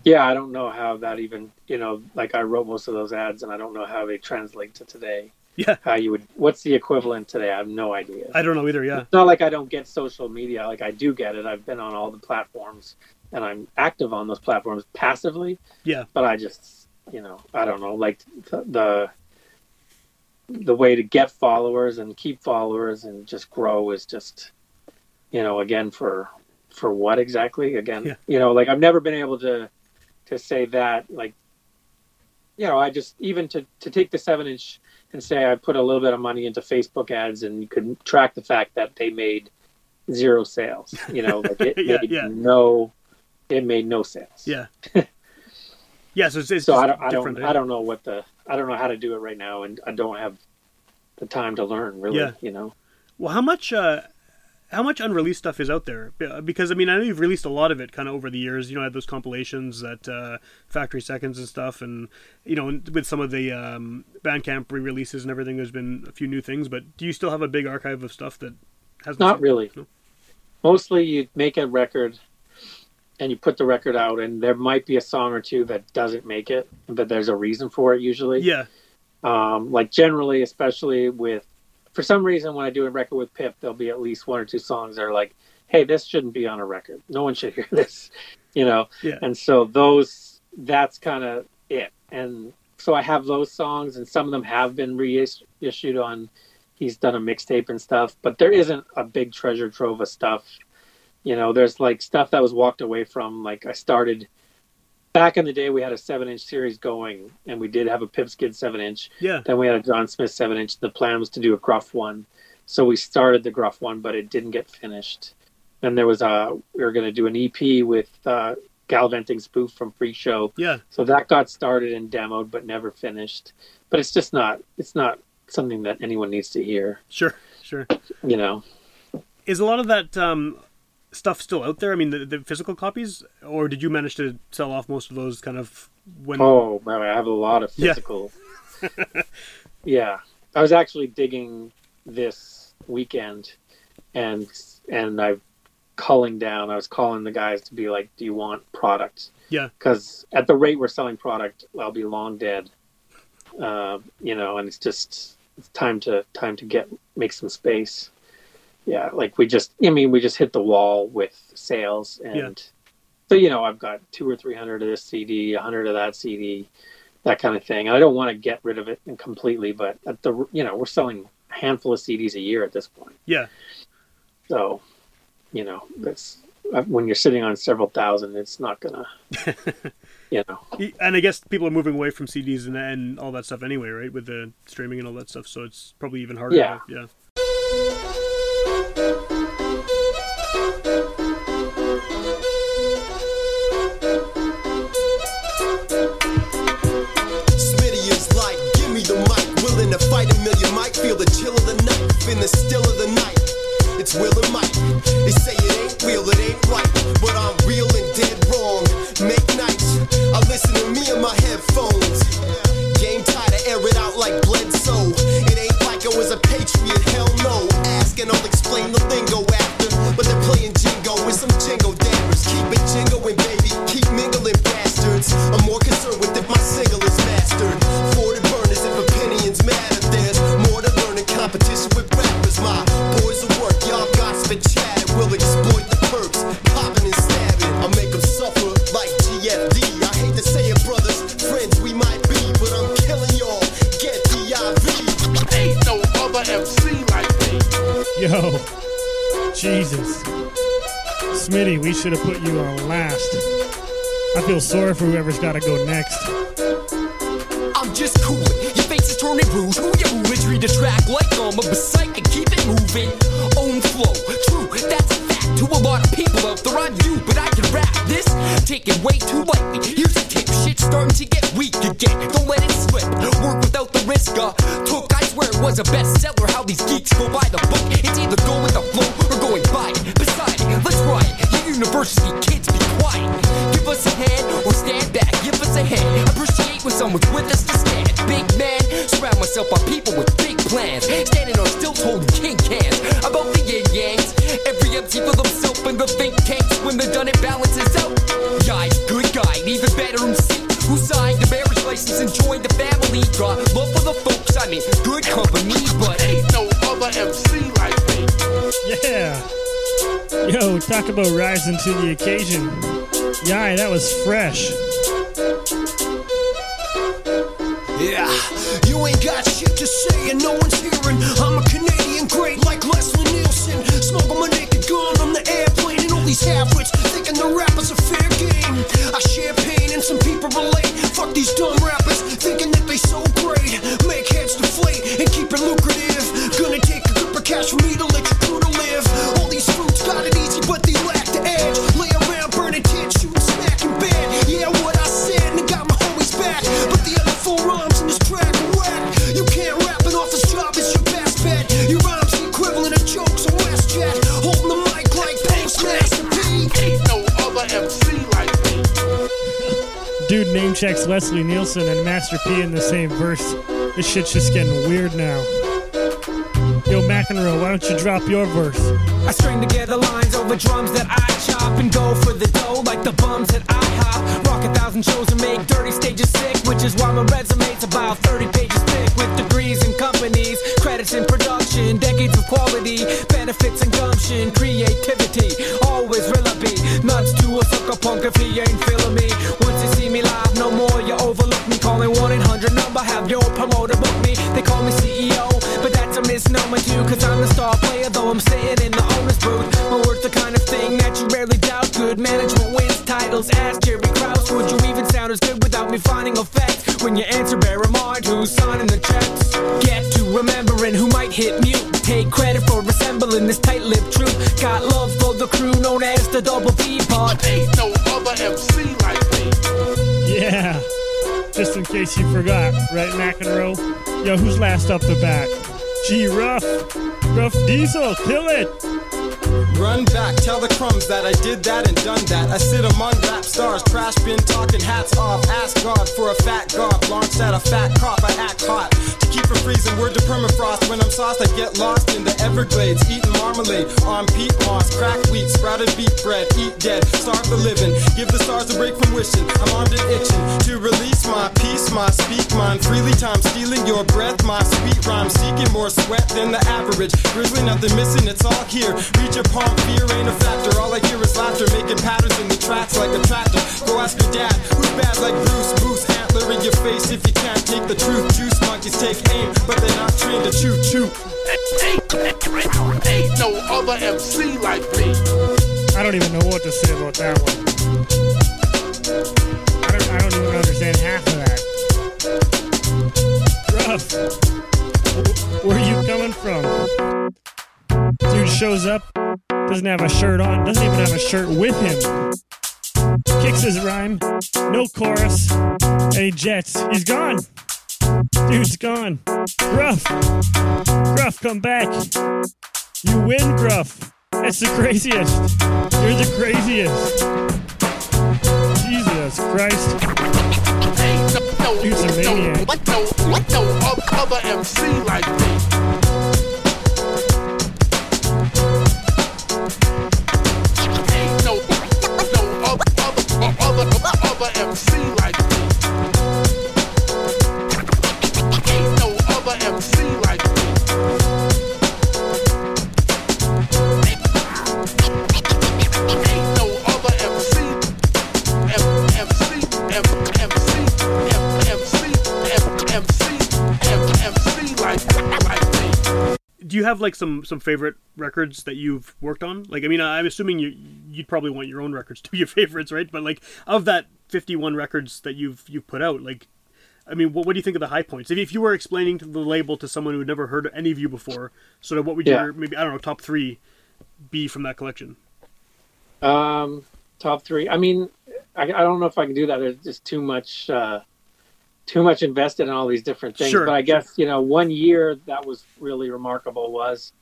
Yeah, I don't know how that even, you know, like I wrote most of those ads and I don't know how they translate to today. Yeah, How you would, what's the equivalent today? I have no idea. I don't know either. Yeah, It's not like I don't get social media. Like I do get it. I've been on all the platforms and I'm active on those platforms passively, yeah, but I just, you know, I don't know, like the, the, the way to get followers and keep followers and just grow is just, you know, again, for, for what exactly? Again, Yeah. you know, like I've never been able to, to say that, like, you know, I just, even to, to take the seven inch and say I put a little bit of money into Facebook ads and you could track the fact that they made zero sales. You know, like it Yeah, made yeah. no, it made no sales. yeah, yeah. So it's, it's So I don't, I don't, eh? I don't know what the, I don't know how to do it right now, and I don't have the time to learn. Really, Yeah. you know. Well, how much uh, how much unreleased stuff is out there? Because I mean, I know you've released a lot of it kind of over the years. You know, I had those compilations that uh, Factory Seconds and stuff, and you know, with some of the um, Bandcamp re-releases and everything, there's been a few new things. But do you still have a big archive of stuff that hasn't? Not really. No? Mostly, you make a record, and you put the record out, and there might be a song or two that doesn't make it, but there's a reason for it usually. Yeah, um, like generally, especially with, for some reason, when I do a record with Pip, there'll be at least one or two songs that are like, "Hey, this shouldn't be on a record. No one should hear this," you know. Yeah. And so those, that's kind of it. And so I have those songs, and some of them have been reissued on. He's done a mixtape and stuff, but there isn't a big treasure trove of stuff. You know, there's like stuff that was walked away from. Like I started back in the day, we had a seven inch series going, and we did have a Pip Skid seven inch. yeah, Then we had a John Smith seven inch. The plan was to do a Gruff one, so we started the Gruff one, but it didn't get finished. Then there was a we were going to do an EP with uh, Galvanting Spoof from Free Show, yeah. so that got started and demoed, but never finished. But it's just not it's not something that anyone needs to hear, Sure, sure. you know. Is a lot of that um, stuff still out there? I mean, the, the physical copies, or did you manage to sell off most of those? Kind of when? Oh, man, I have a lot of Yeah. physical. yeah, I was actually digging this weekend, and and I culling down. I was calling the guys to be like, "Do you want product?" Yeah. Because at the rate we're selling product, I'll be long dead. Uh, you know, and it's just it's time to time to get make some space. Yeah, like we just, I mean, we just hit the wall with sales, and Yeah. so you know, I've got two or three hundred of this CD, a hundred of that CD, that kind of thing. And I don't want to get rid of it completely, but at the you know, we're selling a handful of CDs a year at this point. Yeah, So, you know, that's uh, when you're sitting on several thousand, it's not gonna, you know. and I guess people are moving away from CDs and, and all that stuff anyway, right? With the streaming and all that stuff, so it's probably even harder. Yeah. yeah. Feel the chill of the knife in the still of the night. It's Will and Mike. They say it ain't real, it ain't right. But I'm real and dead wrong. Make nights. I listen to me in my headphones. Game time to air it out like Bledsoe. It ain't like I was a patriot, hell no. Ask and I'll explain the lingo MC like me. Yo, Jesus. Smitty, we should have put you on last. I feel sorry for whoever's got to go next. I'm just coolin'. Your face is turning rouge. Who you? Treat the track like I'm a psychic. Keep it moving. Own flow. True, that's a fact. To a lot of people out there, I'm you, but I can rap this. Take it way too lightly. Here's a tip. Shit's starting to get weak again. Don't let it slip. Work without the risk. Uh, took, I swear it was a bestseller. How these geeks go by the book. It's either go with the flow or going by Beside, let's ride. The university kids be quiet. Give us a hand or stand back, give us a. Appreciate when someone's with us to stand. Big man, surround myself by people with big plans. Standing on stilts holding king cans. About the yin yangs. Every MC for themselves and the think tanks. When they're done, it balances out. Guy's good guy, even better MC. Who signed the marriage license and joined the family. Got love for the folks, I mean, good company, but Ain't no other MC like me. Yeah. Yo, talk about rising to the occasion. Yeah, that was fresh. Yeah, you ain't got shit to say and no one's hearing. I'm a Canadian great like Leslie Nielsen. Smoking my naked gun on the airplane and all these half-wits thinking the rappers a fair game. I share pain and some people relate. Fuck these dumb rappers thinking that they so great. Make heads deflate and keep it lucrative. Gonna take a grip of cash for me to Dude name checks Leslie Nielsen and Master P in the same verse. This shit's just getting weird now. Yo, McEnroe, why don't you drop your verse? I string together lines over drums that I chop and go for the dough like the bums that I hop. Rock a thousand shows and make dirty stages sick, which is why my resume's about 30 pages thick with degrees and companies, credits in production, decades of quality, benefits and gumption, creativity. Always will sucker punk if he ain't feeling me. Once you see me live, no more you overlook me. Call me 1 800 number, have your promoter book me. They call me CEO, but that's a misnomer too, cause I'm the star player, though I'm sitting in the owner's booth. My work's the kind of thing that you rarely doubt. Good management wins titles. Ask Jerry Krause, would you even sound as good without me finding effects? When you answer, mind who's signing the checks. Get to remembering who might hit mute. Take credit for assembling this tight-lipped troop. Got love for the crew known as the Double B Pod. Ain't no other MC like me. Yeah. Just in case you forgot, right, McEnroe? Yo, who's last up the bat? G Ruff. Ruff Diesel, kill it. Run back, tell the crumbs that I did that and done that. I sit among rap stars, trash bin talking hats off. Ask God for a fat gob, launched at a fat cop. I act hot to keep from freezing. Word to permafrost. When I'm sauced, I get lost in the Everglades, eating marmalade on peat moss, crack wheat, sprouted beet bread. Eat dead, starve the living. Give the stars a break from wishing. I'm armed and itching to release my peace, my speak mine freely. Time stealing your breath, my sweet rhyme, seeking more sweat than the average. Grizzly, nothing missing, it's all here. Reach your palm, fear ain't a factor. All I hear is laughter, making patterns in the tracks like a tractor. Go ask your dad, who's bad like Bruce Boost, antler in your face if you can't take the truth. Juice monkeys take aim, but they're not trained to chew chew. Ain't no other MC like me. I don't even know what to say about that one. I don't, I don't even understand half of that. Ruff, wh- where are you coming from? Dude shows up, doesn't have a shirt on, doesn't even have a shirt with him. Kicks his rhyme, no chorus, and he jets. He's gone. Dude's gone. Gruff, Gruff, come back. You win, Gruff. That's the craziest. You're the craziest. Jesus Christ. Ain't no, no, Dude's a maniac. no, no, no other MC like me. MC like. Ain't no other MC like Do you have like some some favorite records that you've worked on? Like, I mean, I'm assuming you you'd probably want your own records to be your favorites, right? But like, of that 51 records that you've you've put out, like, I mean, what, what do you think of the high points? If, if you were explaining to the label to someone who had never heard any of you before, sort of what would Yeah. your maybe I don't know top three be from that collection? Um, top three. I mean, I, I don't know if I can do that. There's just too much, uh, too much invested in all these different things. Sure, but I guess you know, one year that was really remarkable was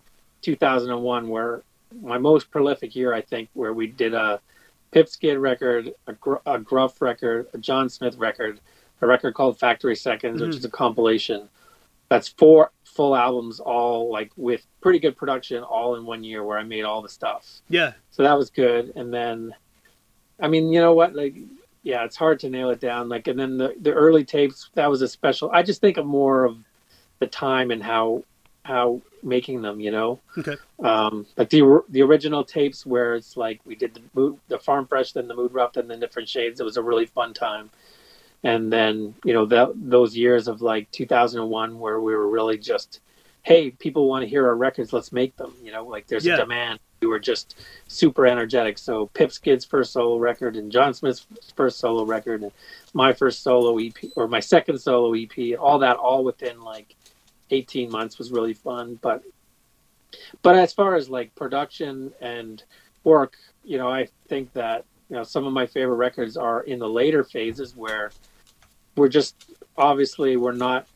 2001, where my most prolific year, I think, where we did a Pip Skid record, a, Gr- a Gruff record, a John Smith record, a record called Factory Seconds, which Mhm. is a compilation. That's four full albums, all like with pretty good production, all in one year, where I made all the stuff. Yeah. So that was good. And then, I mean, you know what? Like, yeah, it's hard to nail it down. Like, and then the, the early tapes, that was a special. I just think of more of the time and how how making them. You know, Okay. um, like the the original tapes where it's like we did the mood, the farm fresh, then the Mood Ruff, then the different shades. It was a really fun time. And then you know that those years of like 2001 where we were really just, hey, people want to hear our records, let's make them. You know, like there's Yeah. a demand. We were just super energetic. So Pip Skid's first solo record and John Smith's first solo record and my first solo EP or my second solo EP, all that all within like 18 months was really fun. But but as far as like production and work, you know, I think that you know some of my favorite records are in the later phases where we're just obviously we're not.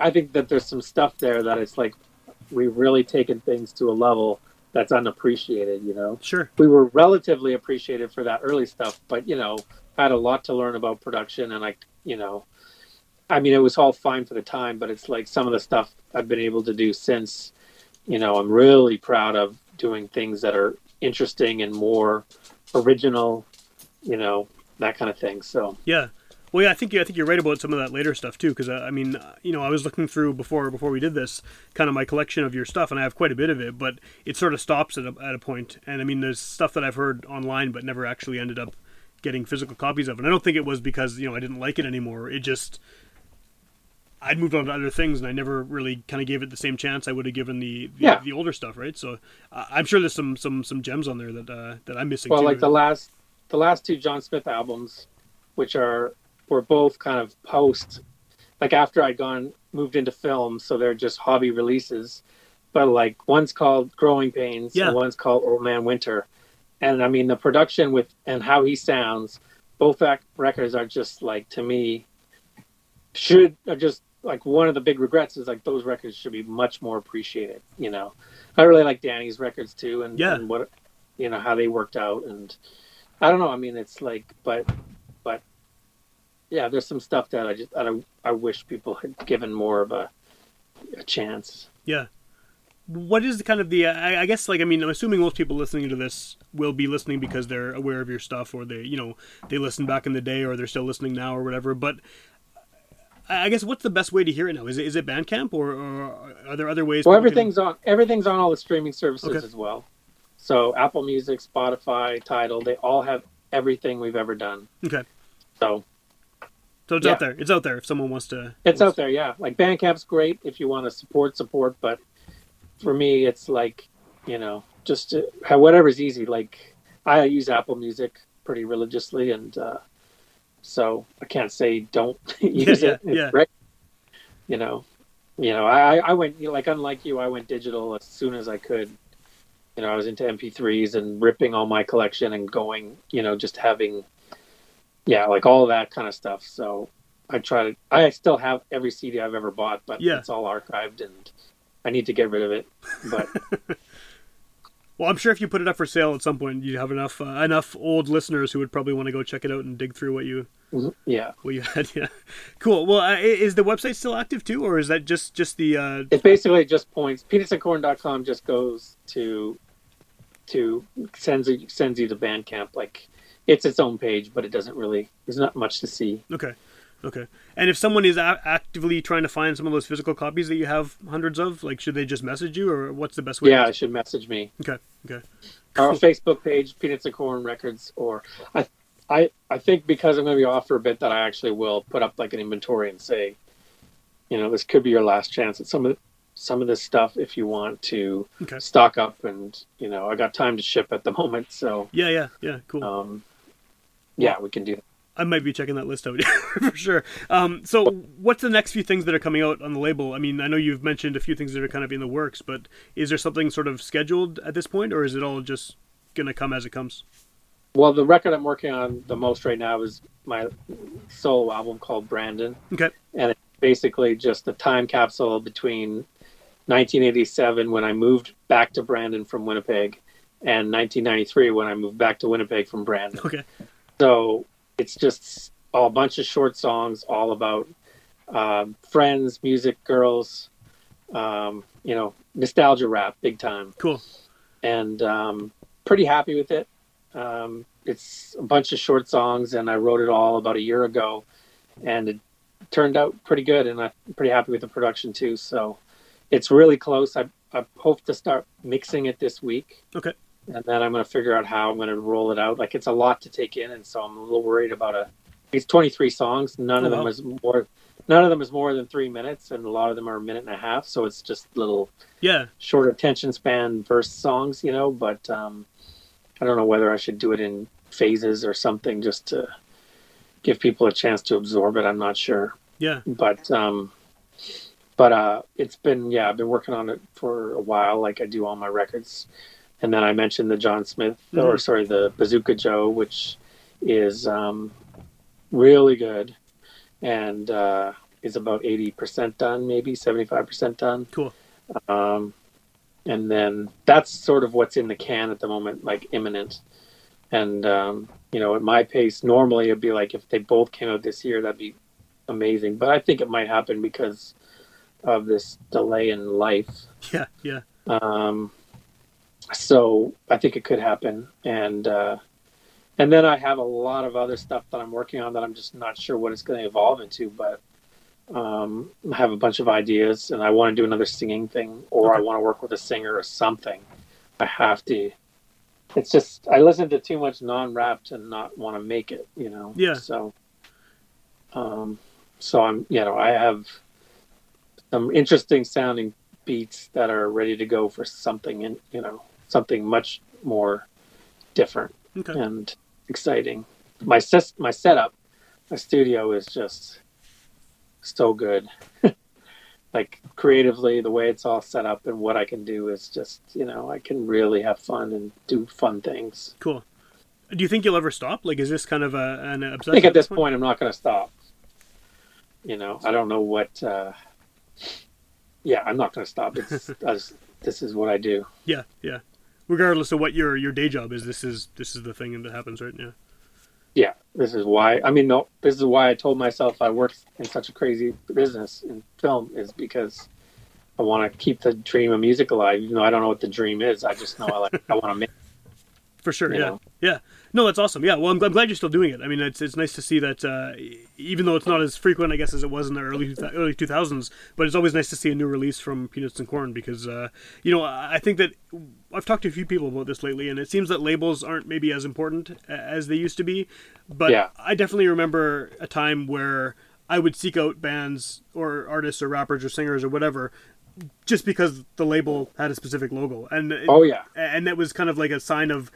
I think that there's some stuff there that it's like we've really taken things to a level that's unappreciated. You know, Sure. we were relatively appreciated for that early stuff, but you know, I had a lot to learn about production, and I, you know, I mean, it was all fine for the time, but it's like some of the stuff I've been able to do since, you know, I'm really proud of doing things that are interesting and more original, you know, that kind of thing. So Yeah. Well, yeah, I think I think you're right about some of that later stuff too, because uh, I mean, uh, you know, I was looking through before before we did this, kind of my collection of your stuff, and I have quite a bit of it, but it sort of stops at a, at a point. And I mean, there's stuff that I've heard online, but never actually ended up getting physical copies of. And I don't think it was because you know I didn't like it anymore. It just I'd moved on to other things, and I never really kind of gave it the same chance I would have given the the, Yeah. the older stuff, right? So uh, I'm sure there's some some some gems on there that uh, that I'm missing. well, too. like the last, the last two John Smith albums, which are were both kind of post, like after I'd gone moved into film, so they're just hobby releases. But like one's called Growing Pains, Yeah. and one's called Old Man Winter, and I mean the production with and how he sounds, both ac- records are just like to me, should are just like one of the big regrets is like those records should be much more appreciated. You know, I really like Danny's records too, and, Yeah. and what you know how they worked out, and I don't know. I mean, it's like, but but yeah, there's some stuff that I just that I, I wish people had given more of a a chance. Yeah. What is the kind of the? I, I guess like I mean I'm assuming most people listening to this will be listening because they're aware of your stuff or they you know they listened back in the day or they're still listening now or whatever. But I I guess what's the best way to hear it now? Is it is it Bandcamp or, or are there other ways? Well, people can- everything's on everything's on all the streaming services Okay. as well. So Apple Music, Spotify, Tidal, they all have everything we've ever done. okay. So So it's Yeah. out there. It's out there if someone wants to. It's out there, yeah. Like Bandcamp's great if you want to support support, but for me, it's like you know just to, have whatever's easy. Like I use Apple Music pretty religiously, and uh, so I can't say don't use yeah, it. Yeah. great. You know, you know, I I went like unlike you, I went digital as soon as I could. You know, I was into MP3s and ripping all my collection and going, you know, just having, yeah, like all that kind of stuff. So I try to. I still have every CD I've ever bought, but Yeah. it's all archived, and I need to get rid of it. But Well, I'm sure if you put it up for sale at some point, you'd have enough uh, enough old listeners who would probably want to go check it out and dig through what you yeah, what you had. Yeah, cool. Well, uh, is the website still active too, or is that just just the? Uh, it basically just points. Peanutsandcorn.com just goes to to sends sends you to Bandcamp. Like it's its own page, but it doesn't really. There's not much to see. Okay. Okay. And if someone is a- actively trying to find some of those physical copies that you have hundreds of, like, should they just message you, or what's the best way? Yeah, to it should message me. Okay. Okay. Our Cool. Facebook page, Peanuts and Corn Records, or I, I, I think because I'm going to be off for a bit, that I actually will put up like an inventory and say, you know, this could be your last chance at some of some of this stuff if you want to Okay. stock up. And you know, I got time to ship at the moment, so Yeah. Yeah. Yeah. Cool. um, yeah, we can do that. I might be checking that list out for sure. Um, so, what's the next few things that are coming out on the label? I mean, I know you've mentioned a few things that are kind of in the works, but is there something sort of scheduled at this point, or is it all just gonna come as it comes? Well, the record I'm working on the most right now is my solo album called Brandon. Okay. and it's basically just a time capsule between 1987 when I moved back to Brandon from Winnipeg and 1993 when I moved back to Winnipeg from Brandon. Okay. So it's just a bunch of short songs all about um, friends, music, girls, um, you know, nostalgia rap, big time. Cool. And um, pretty happy with it. Um, it's a bunch of short songs, and I wrote it all about a year ago, and it turned out pretty good. And I'm pretty happy with the production too. So it's really close. I I hope to start mixing it this week Okay. And then I'm going to figure out how I'm going to roll it out. Like it's a lot to take in, and so I'm a little worried about a. It's 23 songs. None Oh, of them wow. is more. None of them is more than three minutes, and a lot of them are a minute and a half. So it's just little Yeah. short attention span verse songs, you know. But um, I don't know whether I should do it in phases or something, just to give people a chance to absorb it. I'm not sure Yeah. but um but uh it's been yeah i've been working on it for a while like i do all my records and then i mentioned the john smith or Mhm. sorry the bazooka joe which is um really good and uh is about 80% done maybe 75% done Cool. um and then that's sort of what's in the can at the moment like imminent and um you know at my pace normally it'd be like if they both came out this year that'd be amazing. But I think it might happen because of this delay in life. Yeah. Yeah. Um, so I think it could happen, and uh, and then I have a lot of other stuff that I'm working on that I'm just not sure what it's going to evolve into. But um, I have a bunch of ideas, and I want to do another singing thing, or I want to work with a singer or something. I have to. It's just I listen to too much non-rap to not want to make it, you know. Yeah. So, um, so I'm, you know, I have some interesting sounding beats that are ready to go for something, and you know, something much more different Okay. and exciting. My ses- my setup, my studio is just so good. like creatively, the way it's all set up and what I can do is just, you know, I can really have fun and do fun things. Cool. Do you think you'll ever stop? Like, is this kind of a, an obsession? I think at this point, I'm not going to stop. You know, I don't know what. Uh, yeah, I'm not going to stop. It's I this is what I do. Yeah. Yeah. Regardless of what your your day job is, this is this is the thing that happens, right? now. Yeah, this is why. I mean, no, this is why I told myself I work in such a crazy business in film is because I want to keep the dream of music alive. Even though I don't know what the dream is, I just know I like. I want to make. For sure, yeah, know? yeah. No, that's awesome. Yeah, well, I'm, I'm glad you're still doing it. I mean, it's it's nice to see that, uh, even though it's not as frequent, I guess, as it was in the early early 2000s. But it's always nice to see a new release from Peanuts and Corn because, uh, you know, I think that I've talked to a few people about this lately, and it seems that labels aren't maybe as important as they used to be. But Yeah. I definitely remember a time where I would seek out bands or artists or rappers or singers or whatever just because the label had a specific logo and it- Oh, yeah. and that was kind of like a sign of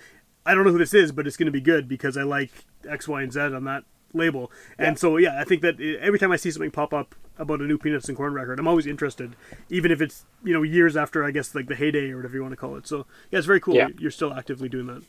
I don't know who this is but it's going to be good because I like X Y and Z on that label and so yeah I think that every time I see something pop up about a new Peanuts and Corn record I'm always interested even if it's you know years after I guess like the heyday or whatever you want to call it so yeah it's very cool Yeah. you're still actively doing that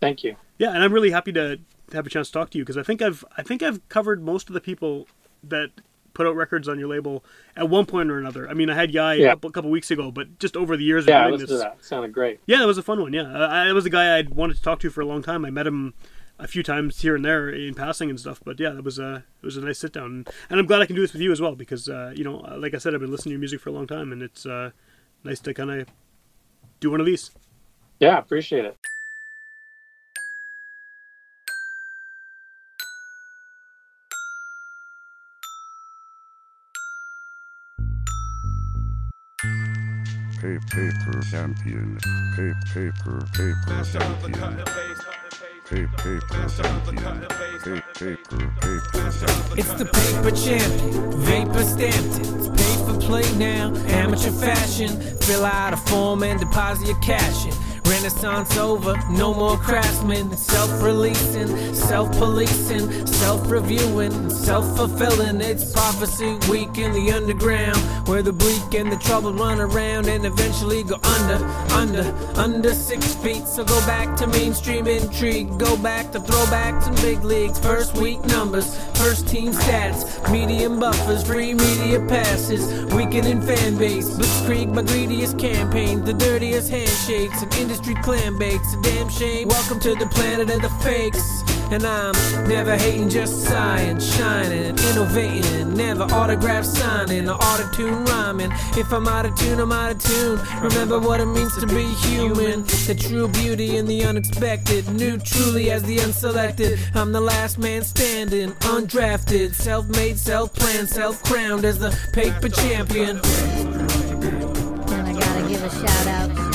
Thank you. yeah, and I'm really happy to have a chance to talk to you because I think I've I think I've covered most of the people that put out records on your label at one point or another. I mean, I had Yai Yeah. a couple, weeks ago, but just over the years Yeah, I of doing listened this, to that. Sounded great. yeah, that was a fun one. Yeah, I, I was a guy I'd wanted to talk to for a long time. I met him a few times here and there in passing and stuff, but yeah, that was a it was a nice sit down, and I'm glad I can do this with you as well because uh, you know, like I said, I've been listening to your music for a long time, and it's uh, nice to kind of do one of these. Yeah, appreciate it. Paper, paper champion. Paper, paper, paper champion. Paper, paper champion. Paper, paper, paper champion. It's the paper champion, vapor stamped it. It's paid for play now, amateur fashion. Fill out a form and deposit your cash in. Renaissance over, no more craftsmen. Self releasing, self policing, self reviewing, self fulfilling. It's prophecy week in the underground, where the bleak and the troubled run around and eventually go under, under, under six feet. So go back to mainstream intrigue, go back to throwbacks and big leagues. First week numbers, first team stats, medium buffers, free media passes, weakening fan base, blitzkrieg, my greediest campaign, the dirtiest handshakes, and industry Street clam bakes. A damn shame. Welcome to the planet of the fakes. And I'm never hating, just sighing, shining, innovating, never autograph signing or auto tune rhyming. If I'm out of tune, I'm out of tune. Remember what it means to be human. The true beauty in the unexpected. New truly as the unselected. I'm the last man standing, undrafted, self made, self planned, self crowned as the paper champion. And I gotta give a shout out.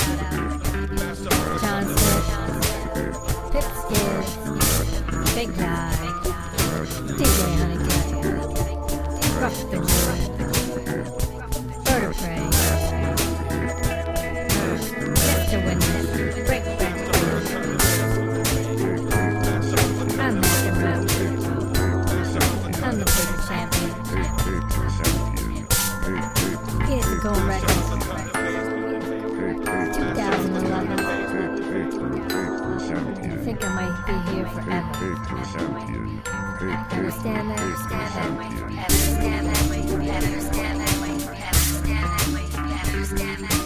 Smith, Pip Stiz, Big Guy, DJ Honeycutt, Rough the I might be here forever. Understand that? Understand that? Understand that? Understand that? Understand that?